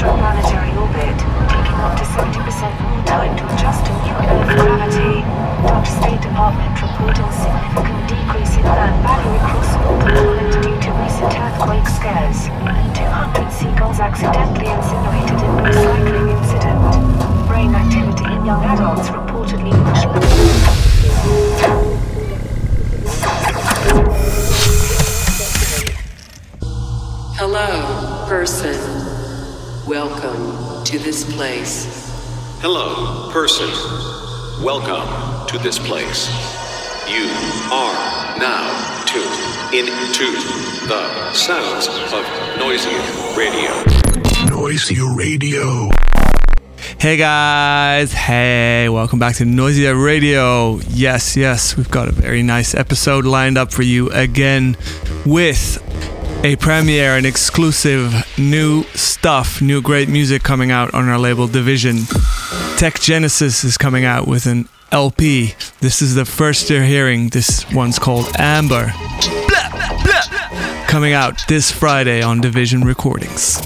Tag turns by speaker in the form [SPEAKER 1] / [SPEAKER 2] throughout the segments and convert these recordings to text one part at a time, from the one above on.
[SPEAKER 1] extraplanetary orbit, taking up to 70%
[SPEAKER 2] person. Welcome to this place.
[SPEAKER 3] You are now tuned into the sounds of Noisia Radio.
[SPEAKER 4] Noisia Radio.
[SPEAKER 5] Hey guys, hey, welcome back to Noisia Radio. Yes, yes, we've got a very nice episode lined up for you again with a premiere and exclusive new stuff, new great music coming out on our label Division. Tech Genesis is coming out with an LP. This is the first you're hearing. This one's called Amber. Coming out this Friday on Division Recordings.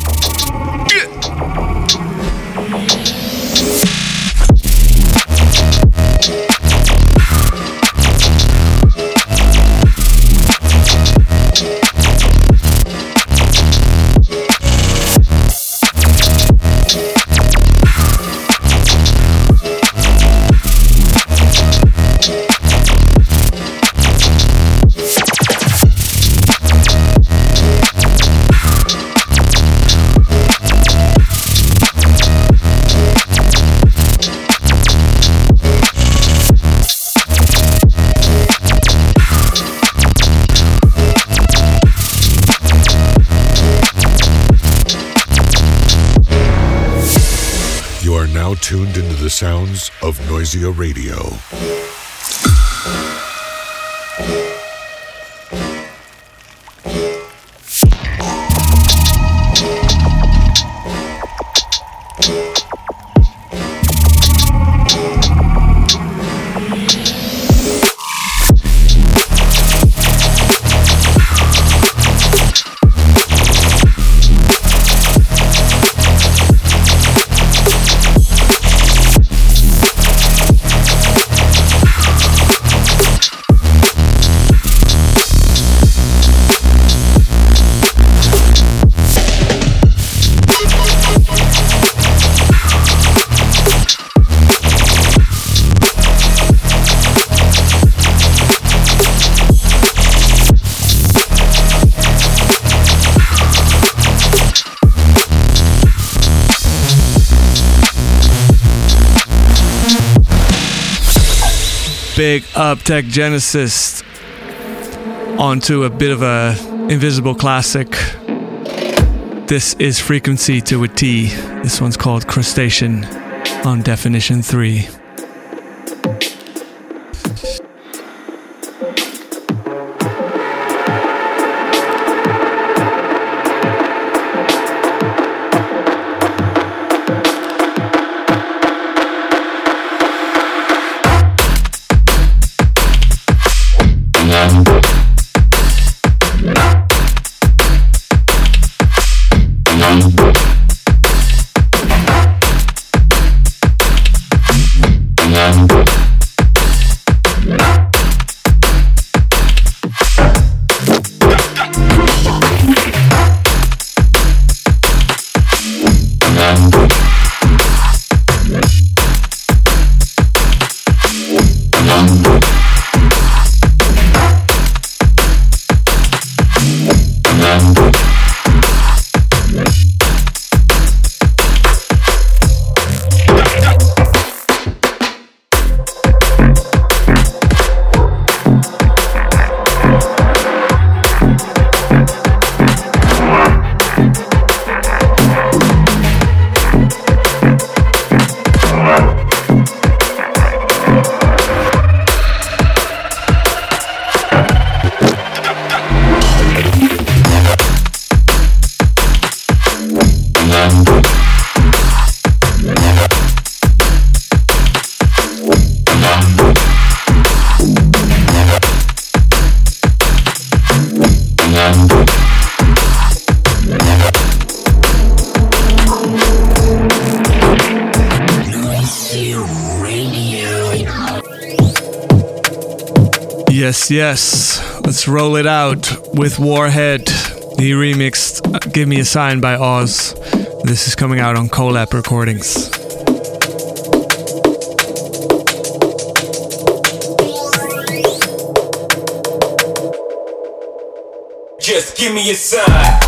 [SPEAKER 4] Sounds of Noisia Radio.
[SPEAKER 5] Up Tech Genesis onto a bit of a invisible classic. This is Frequency to a T. This one's called Crustacean on Definition 3. Yeah. Yes. Let's roll it out with Warhead. He remixed Give Me a Sign by Oz. This is coming out on Colab Recordings.
[SPEAKER 6] Just give me a sign.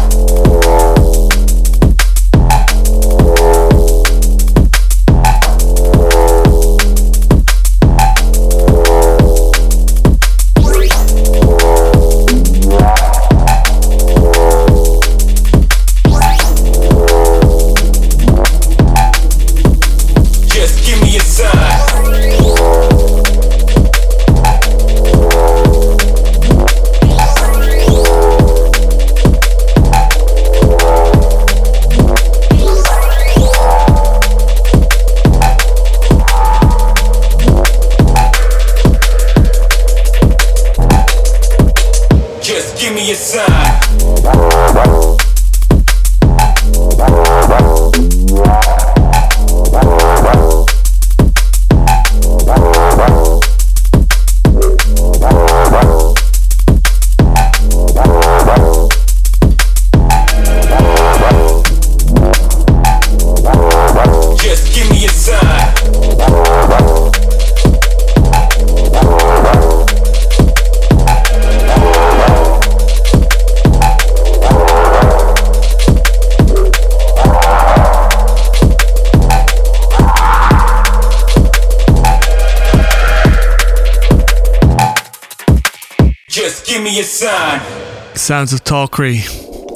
[SPEAKER 5] Sounds of Talkery,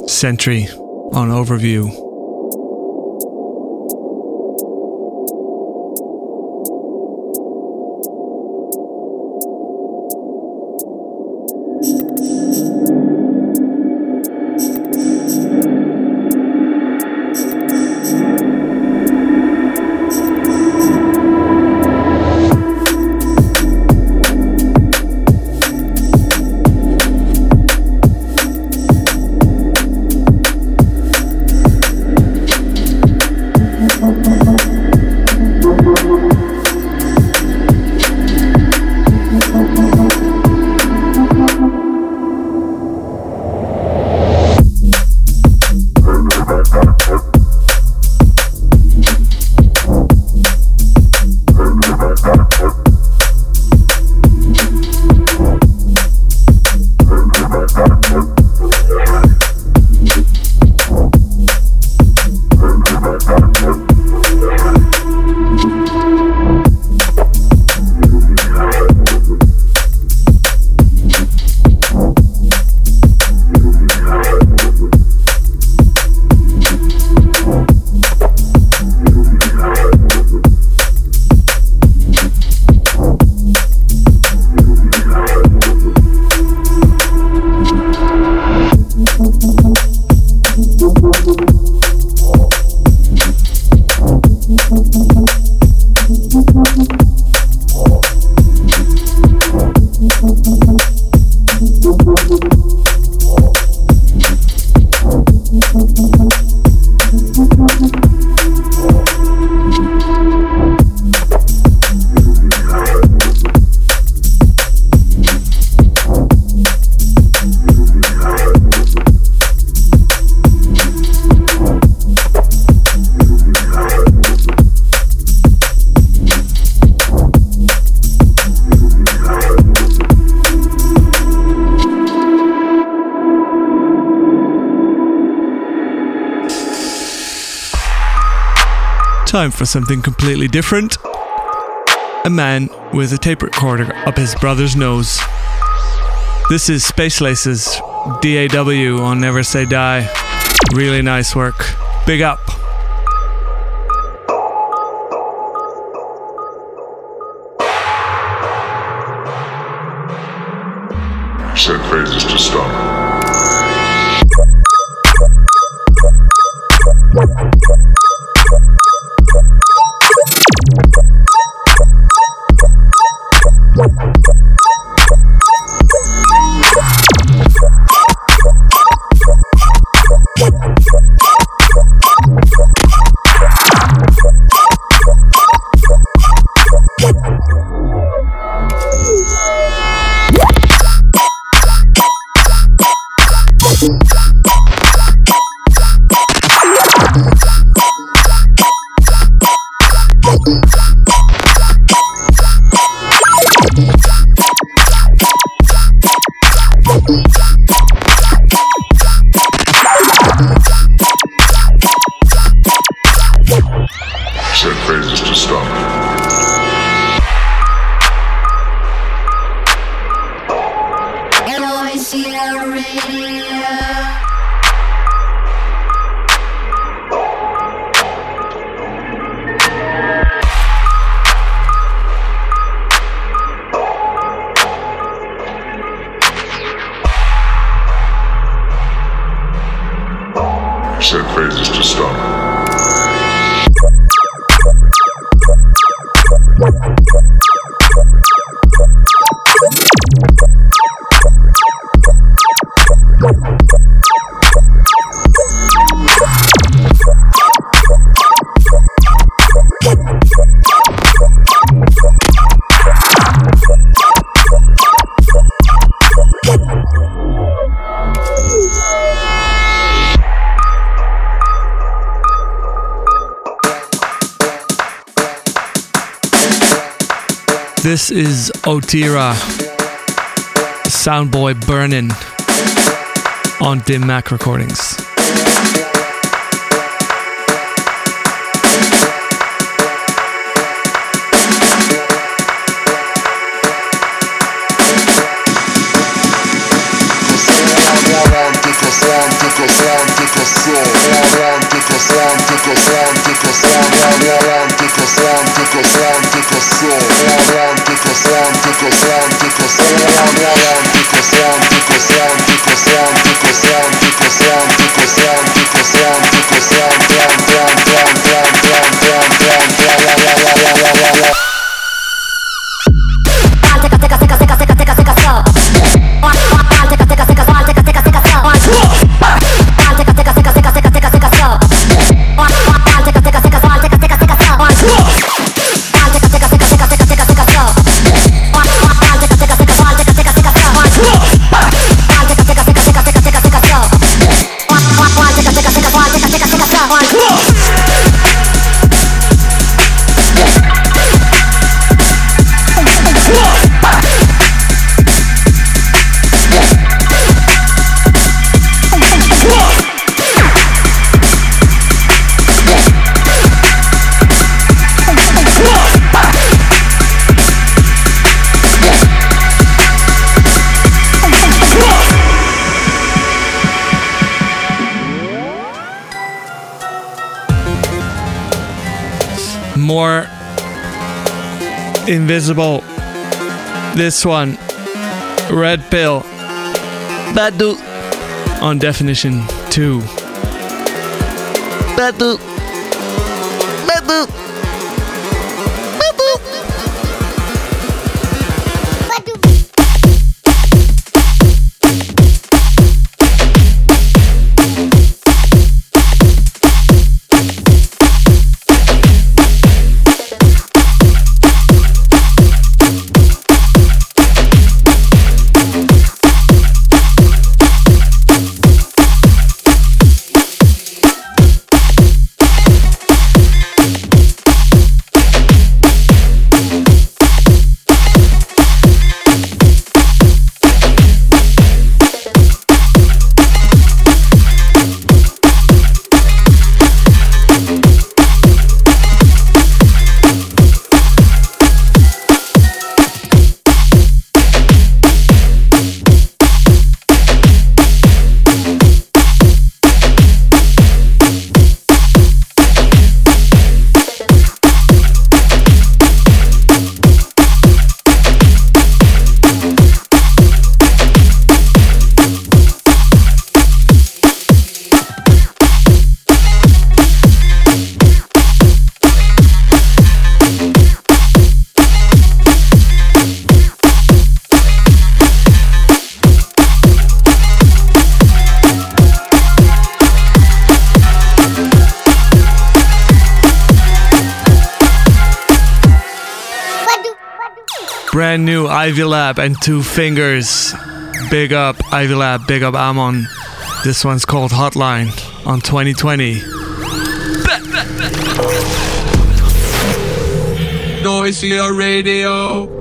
[SPEAKER 5] Sentry on Overview. Time for something completely different. A man with a tape recorder up his brother's nose. This is Space Laces, DAW on Never Say Die. Really nice work. Big up. This is Otira, Soundboy Burnin' on Dim Mak Recordings. sound More invisible. This one, Red Pill. Badu on definition two. Badu. Badu. Brand new Ivy Lab and Two Fingers. Big up Ivy Lab, big up Amon. This one's called Hotline on 2020.
[SPEAKER 7] Noisia Radio.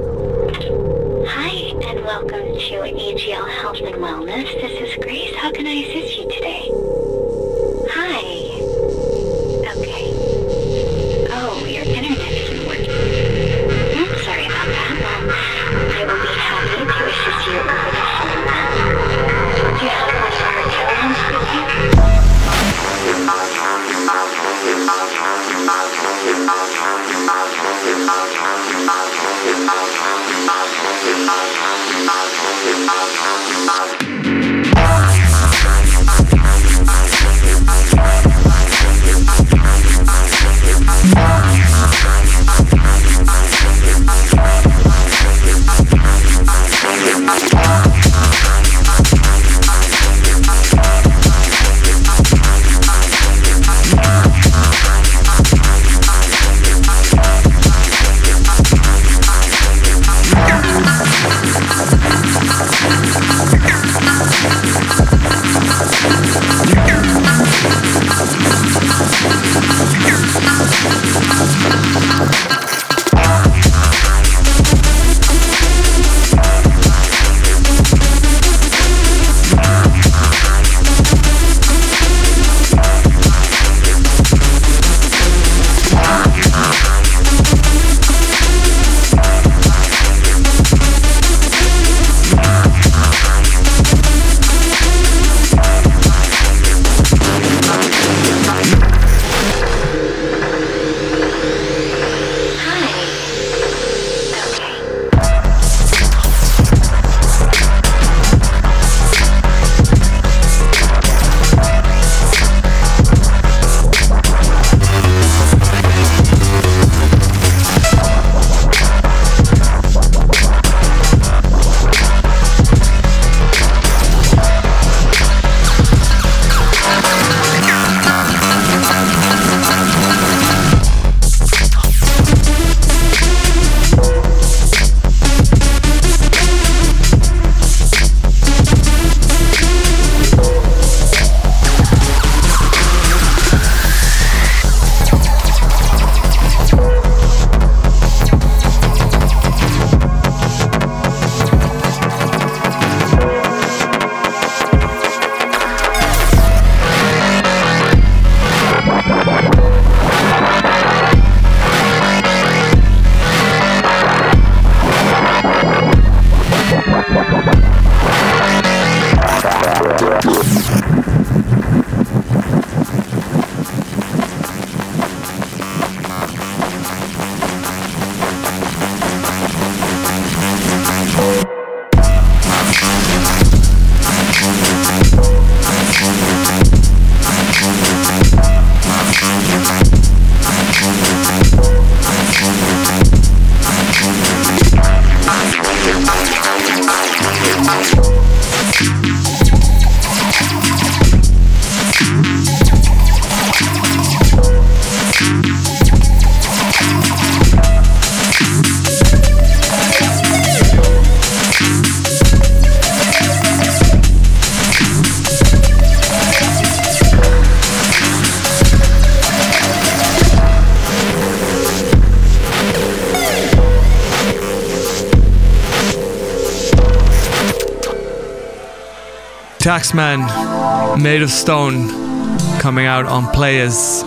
[SPEAKER 5] Taxman, Made of Stone, coming out on Playaz.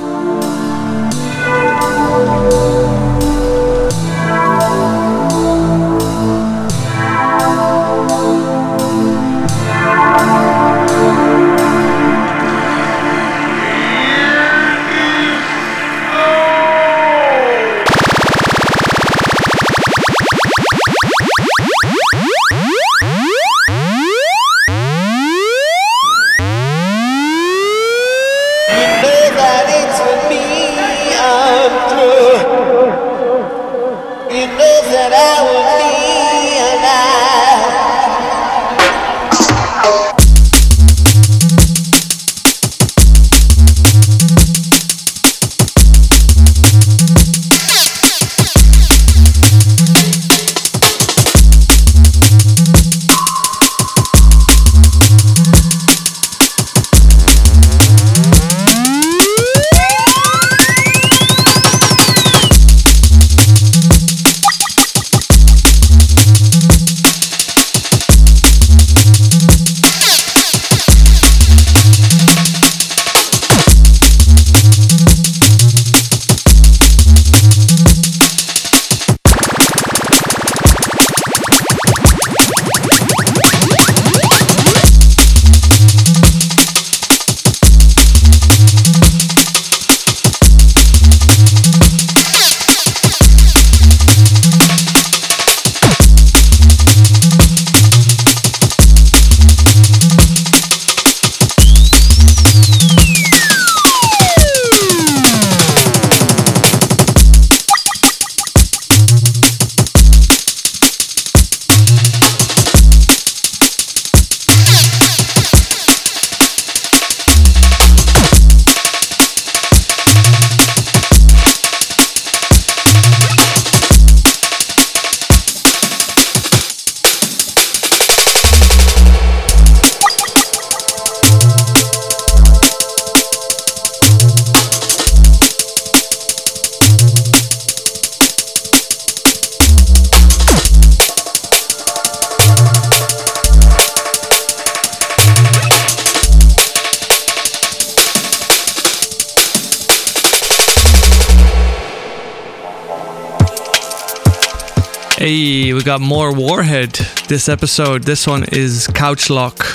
[SPEAKER 5] Hey, we got more Warhead this episode. This one is Couch Lock,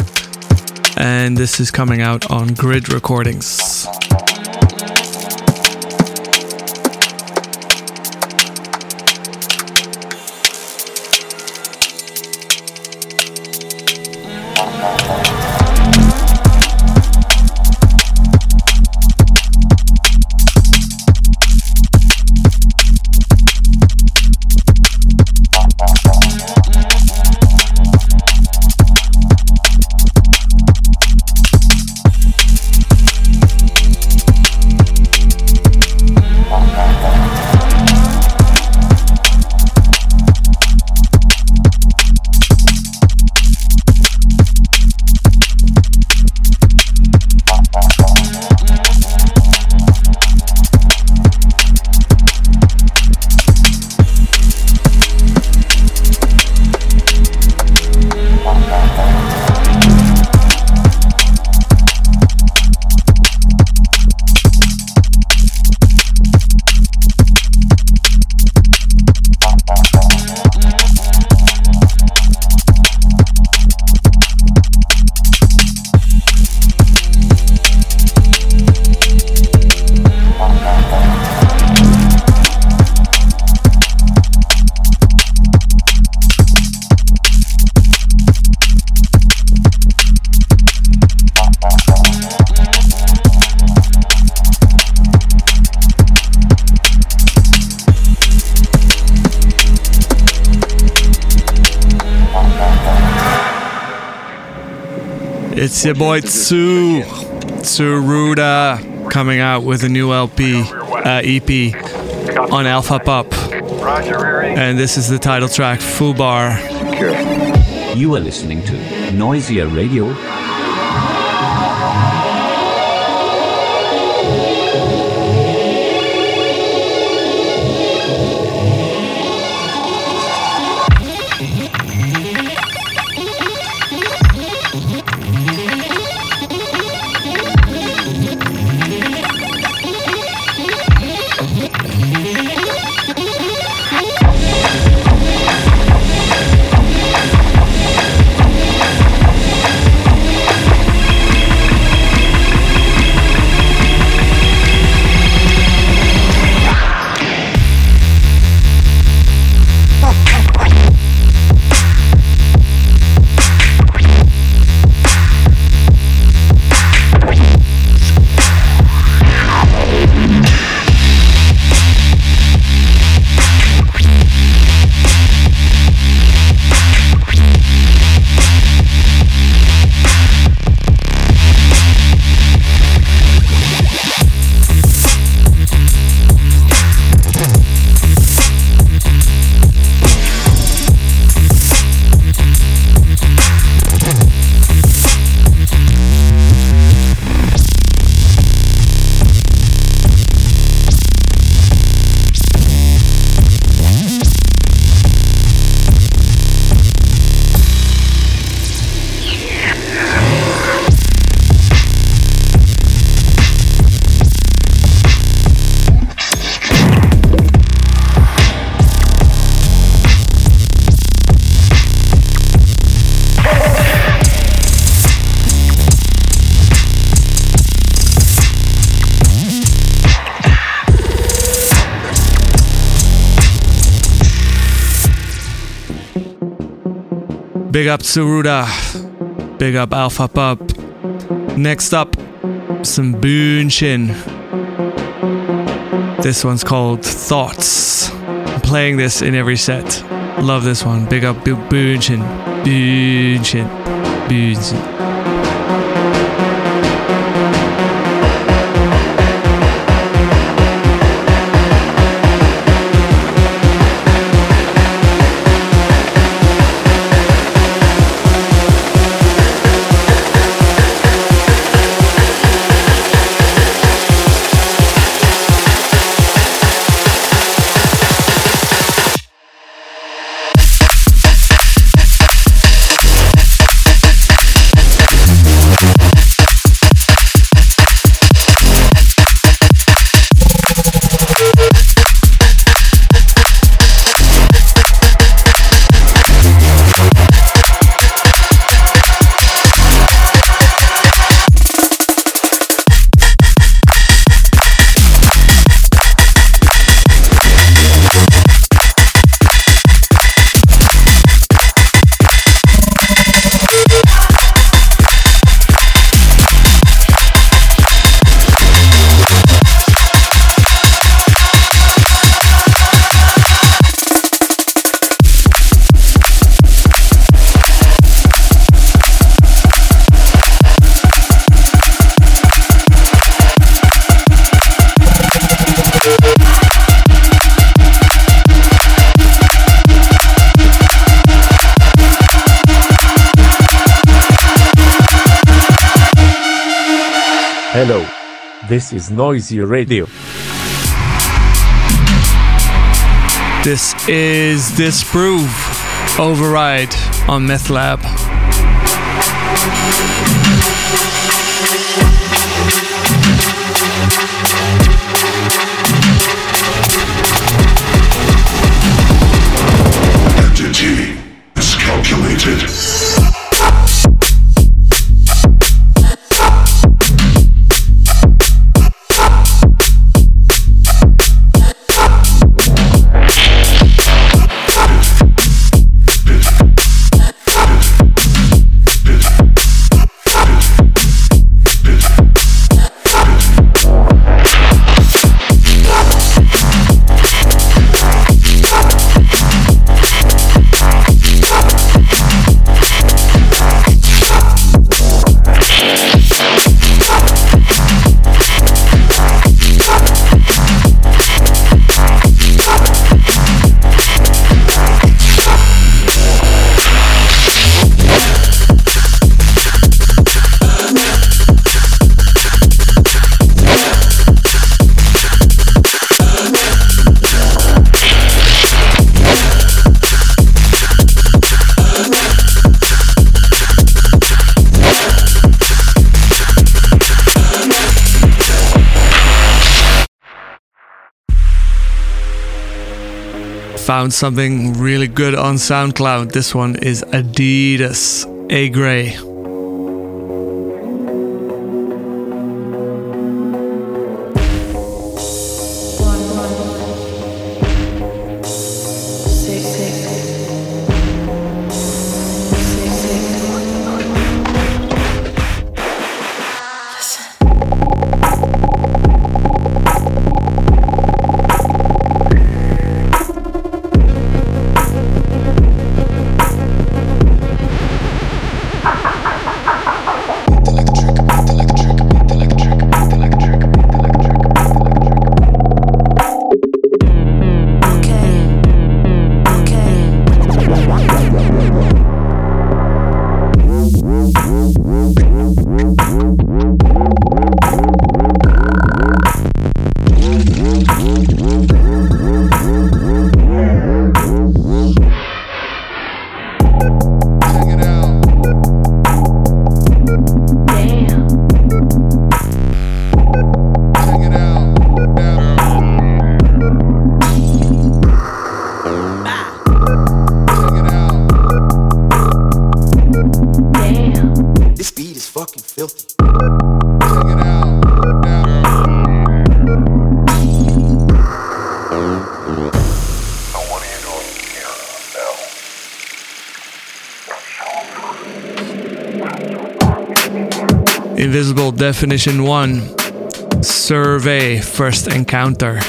[SPEAKER 5] and this is coming out on Grid Recordings. Your boy Tsu, Tsuruda, coming out with a new LP, uh, EP on Alpha Pup. And this is the title track, Fubar.
[SPEAKER 8] You are listening to Noisia Radio.
[SPEAKER 5] Big up Tsuruda. Big up Alpha Pup. Next up, some Bunshin. This one's called Thoughts. I'm playing this in every set. Love this one. Big up Bu- Bunshin. Bunshin.
[SPEAKER 9] Is Noisia Radio.
[SPEAKER 5] This is Disprove Override on Meth Lab. Found something really good on SoundCloud. This one is Adidas A Gray. Definition 1. Survey First Encounter.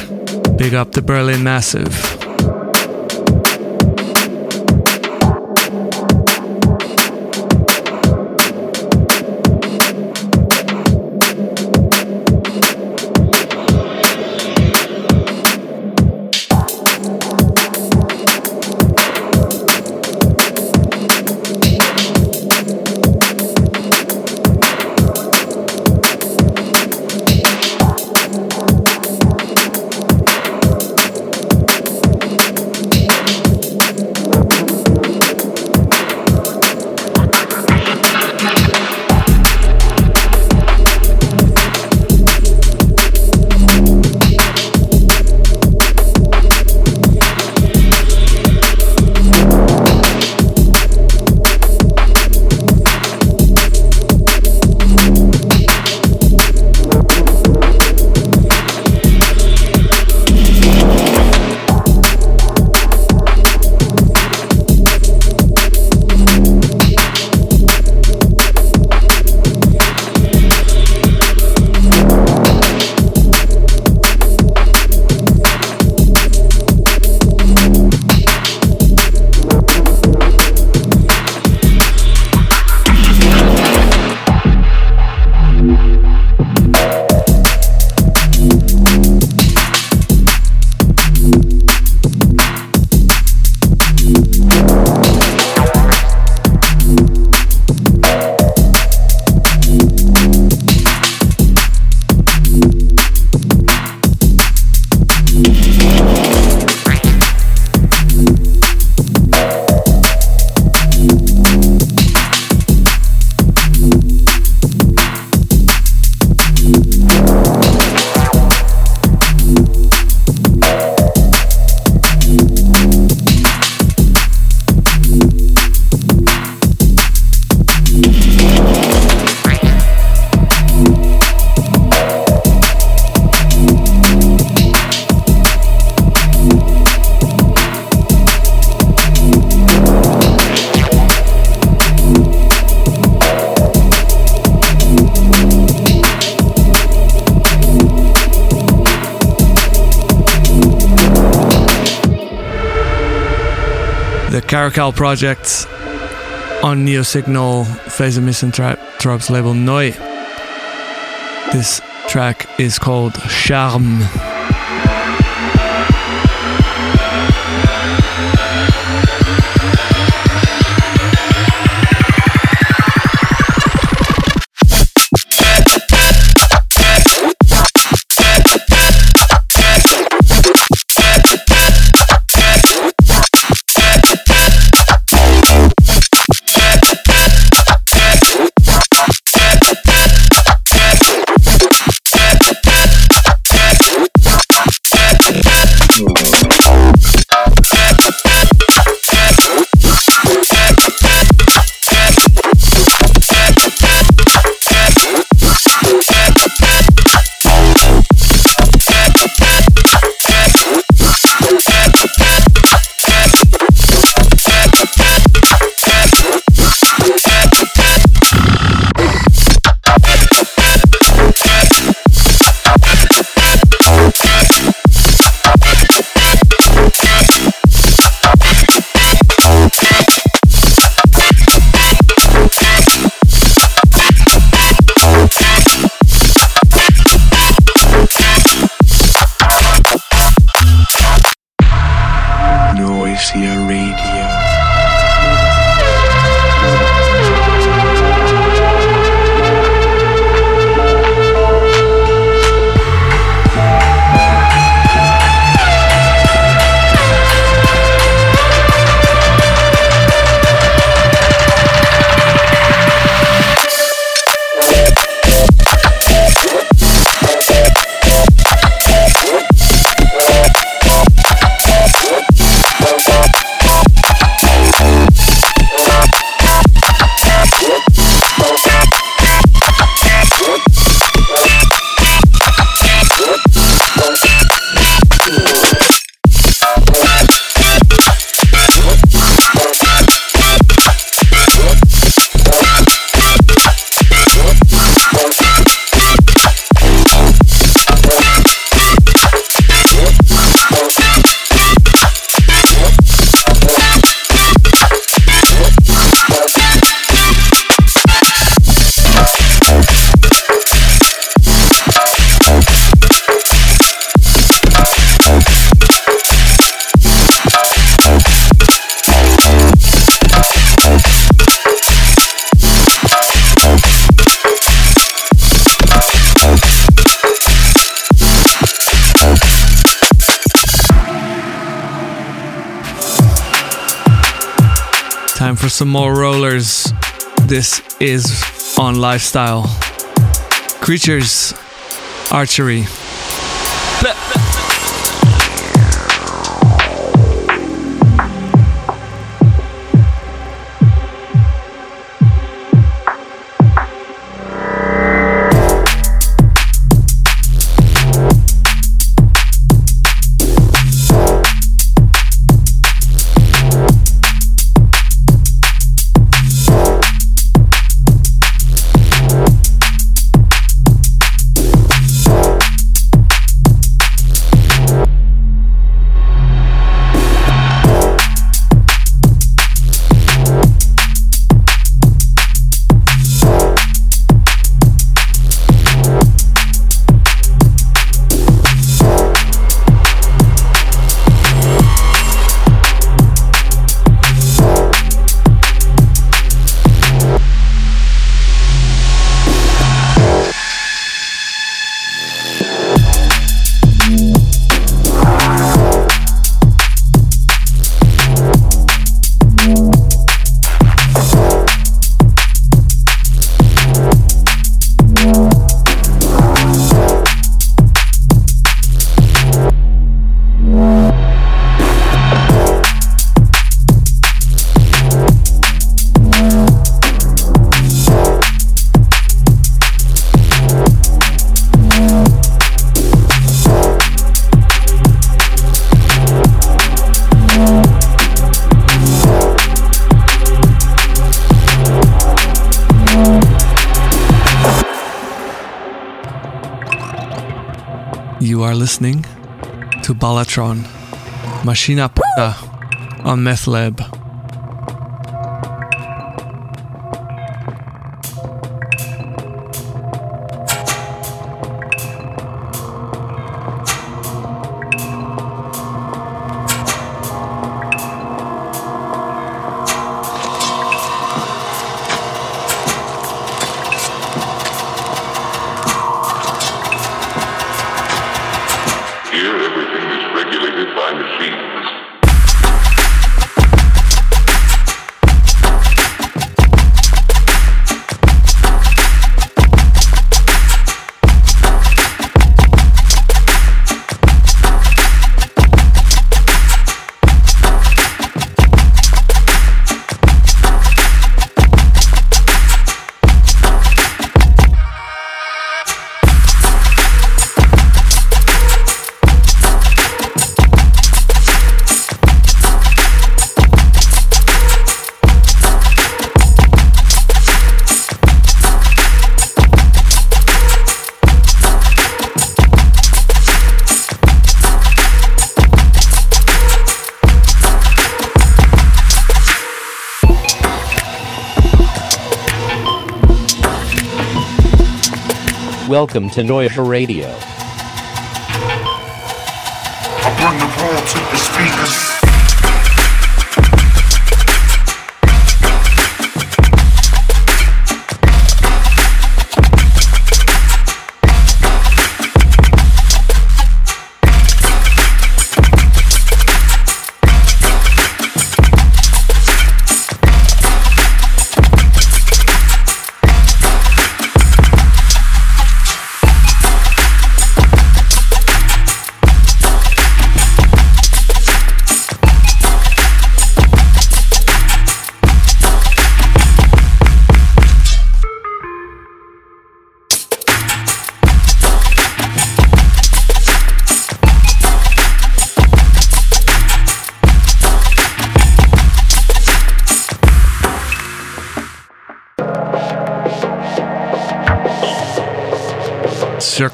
[SPEAKER 5] Big up the Berlin Massive. Caracal Project on Neo Signal Phace Misanthrop's label Neu. This track is called Charme. Some more rollers. This is on Lifestyle. Creatures, Archery. Are listening to Balatron, Machina Puta on
[SPEAKER 10] Methlab.
[SPEAKER 8] Welcome to Noisia Radio.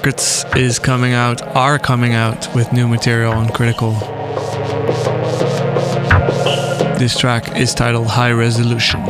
[SPEAKER 5] Is coming out, are coming out with new material on Critical. This track is titled High Resolution.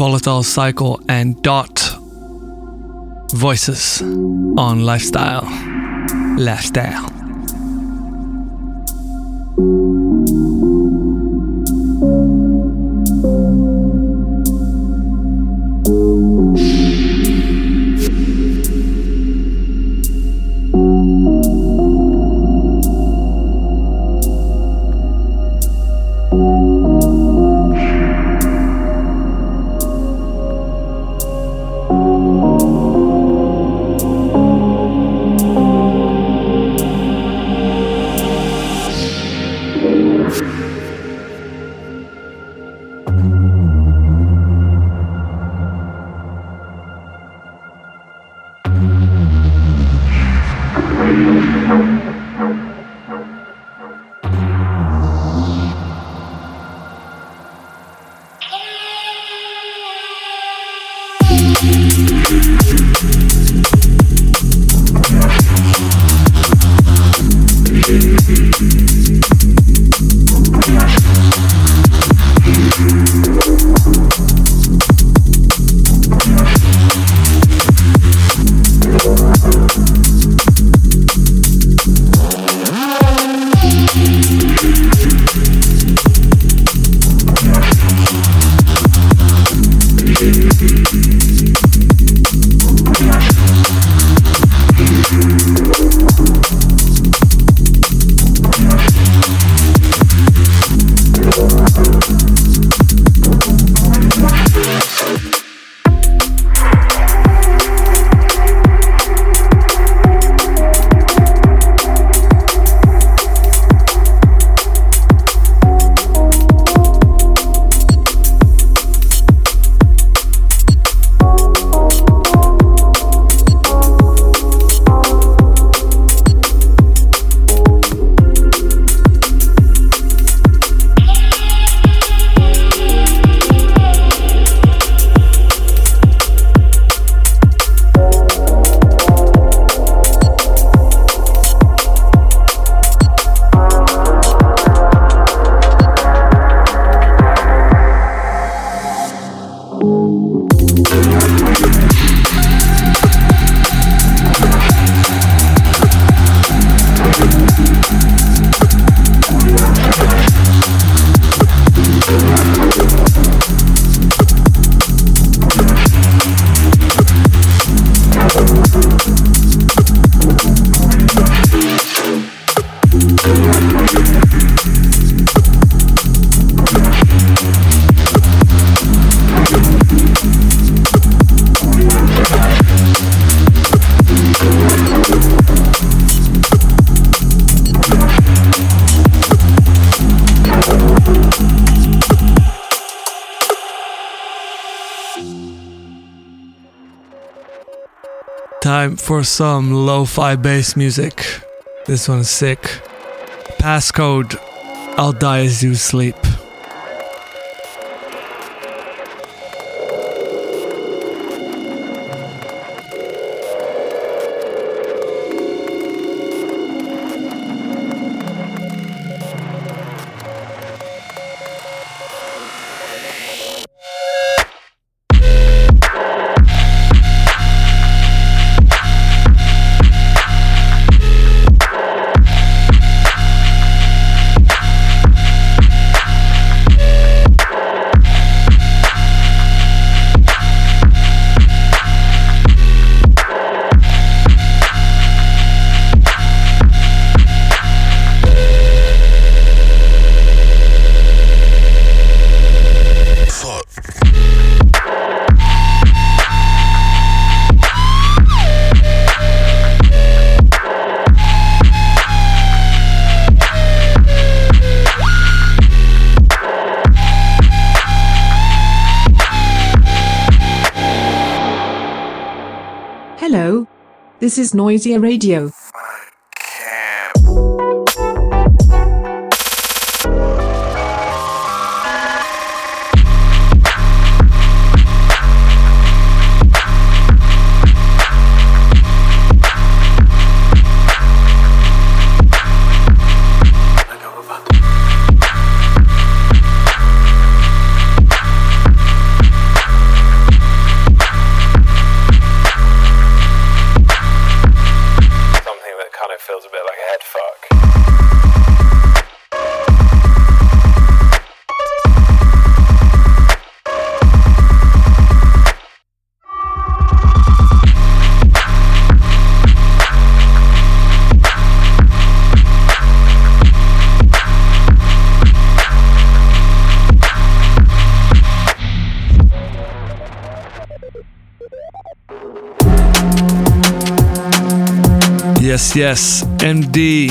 [SPEAKER 5] Volatile Cycle, and Dot Voices on Lifestyle. Lifestyle. Time for some lo fi bass music. This one's sick. Passcode I'll die as you sleep.
[SPEAKER 11] Noisia Radio.
[SPEAKER 5] Yes, MD.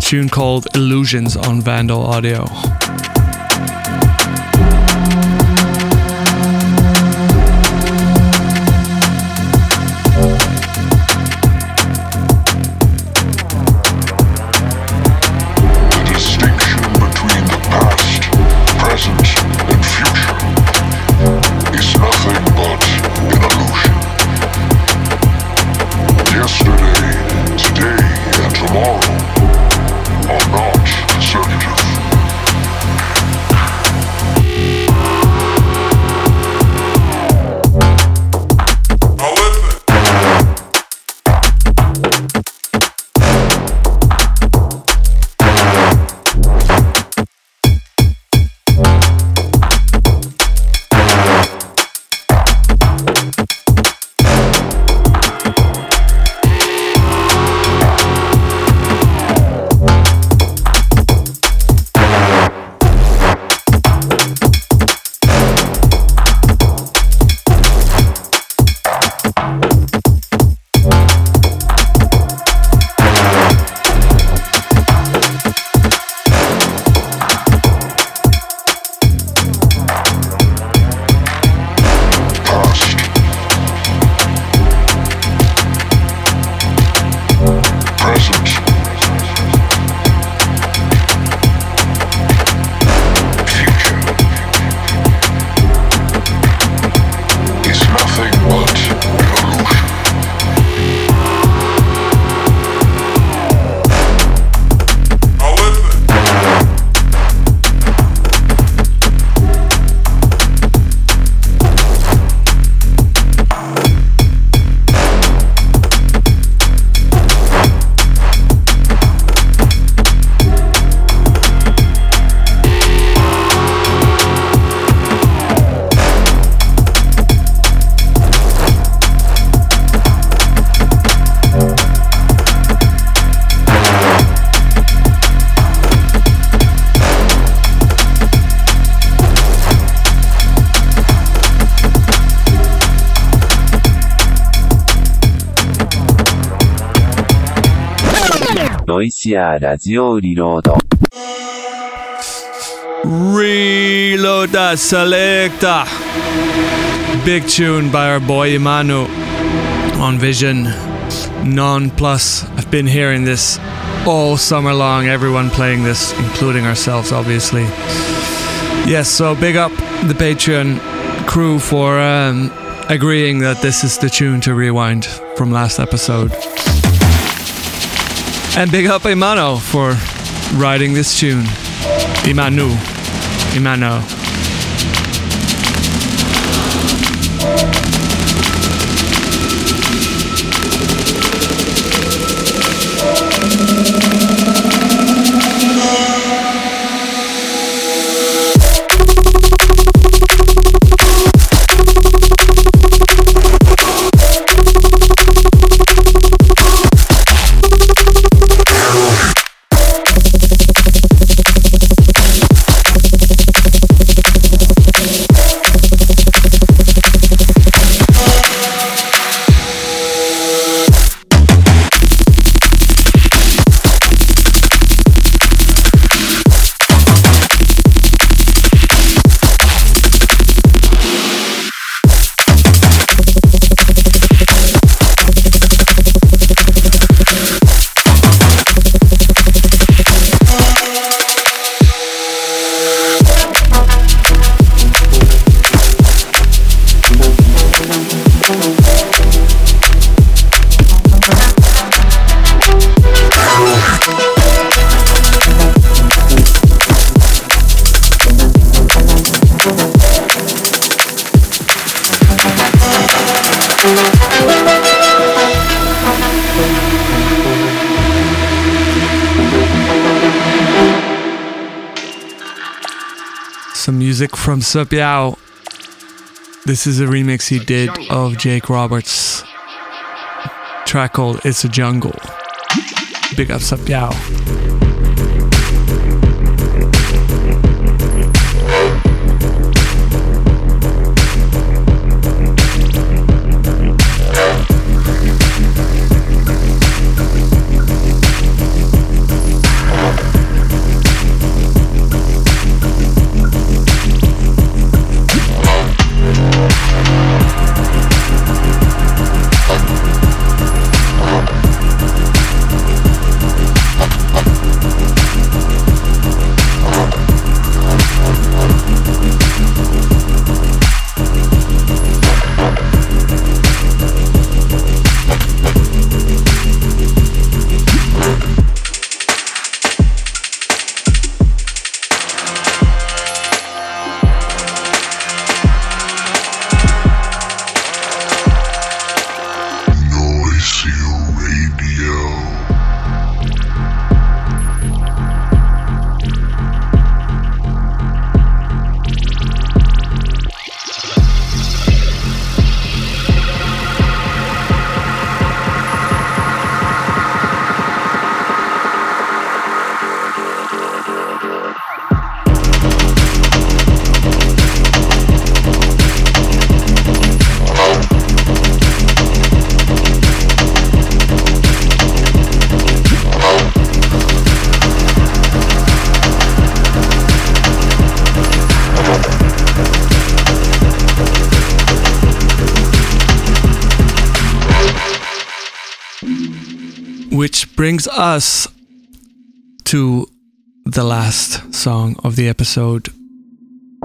[SPEAKER 5] Tune called Illusions on Vandal Audio.
[SPEAKER 12] Noisia Radio Reload.
[SPEAKER 5] Reload that selector. Big tune by our boy Imanu on Vision Non Plus. I've been hearing this all summer long, everyone playing this, including ourselves, obviously. Yes, so big up the Patreon crew for um, agreeing that this is the tune to rewind from last episode. And big up Imano for writing this tune. Imanu. Imano. Music from Supiao. This is a remix he did of Jake Roberts' track called It's a Jungle. Big up Supiao. Us to the last song of the episode.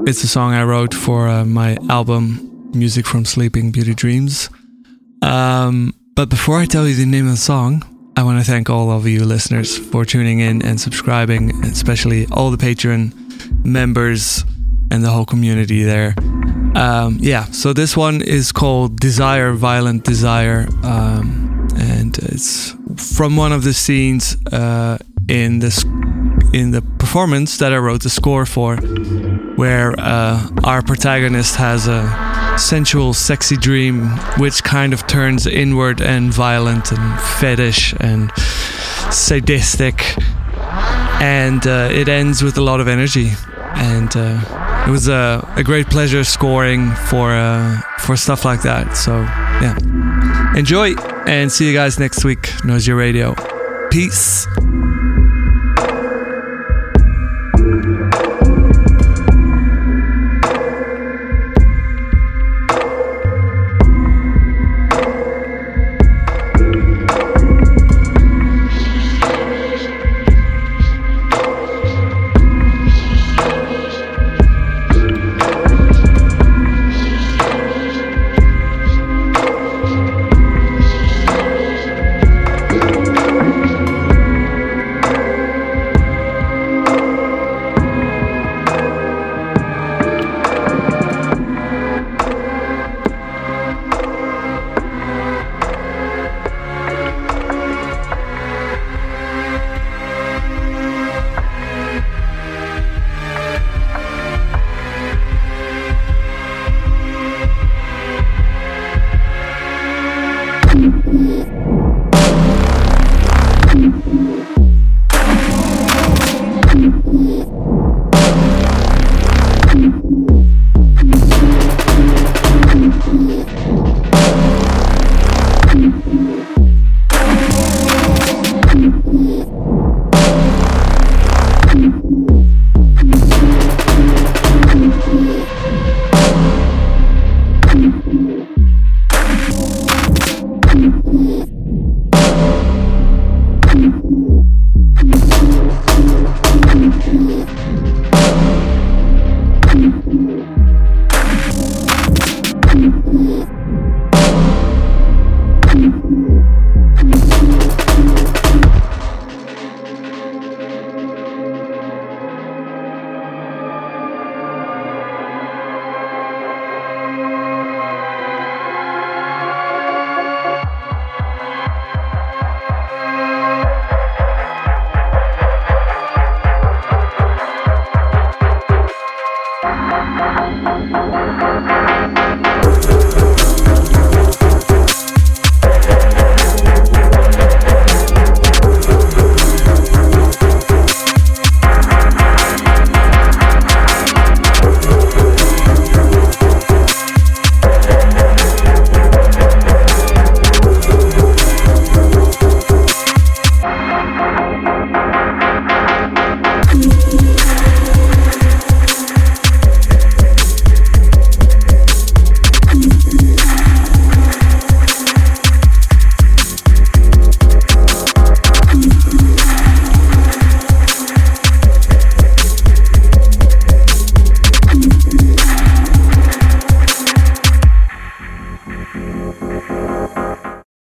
[SPEAKER 5] It's a song I wrote for uh, my album, Music from Sleeping Beauty Dreams. Um, but before I tell you the name of the song, I want to thank all of you listeners for tuning in and subscribing, especially all the Patreon members and the whole community there. Um, yeah, so this one is called Desire, Violent Desire, um, it's from one of the scenes uh, in this in the performance that I wrote the score for, where uh, our protagonist has a sensual, sexy dream which kind of turns inward and violent and fetish and sadistic, and uh, it ends with a lot of energy and. Uh, it was a, a great pleasure scoring for uh, for stuff like that. So yeah, enjoy and see you guys next week. Noisia Radio. Peace.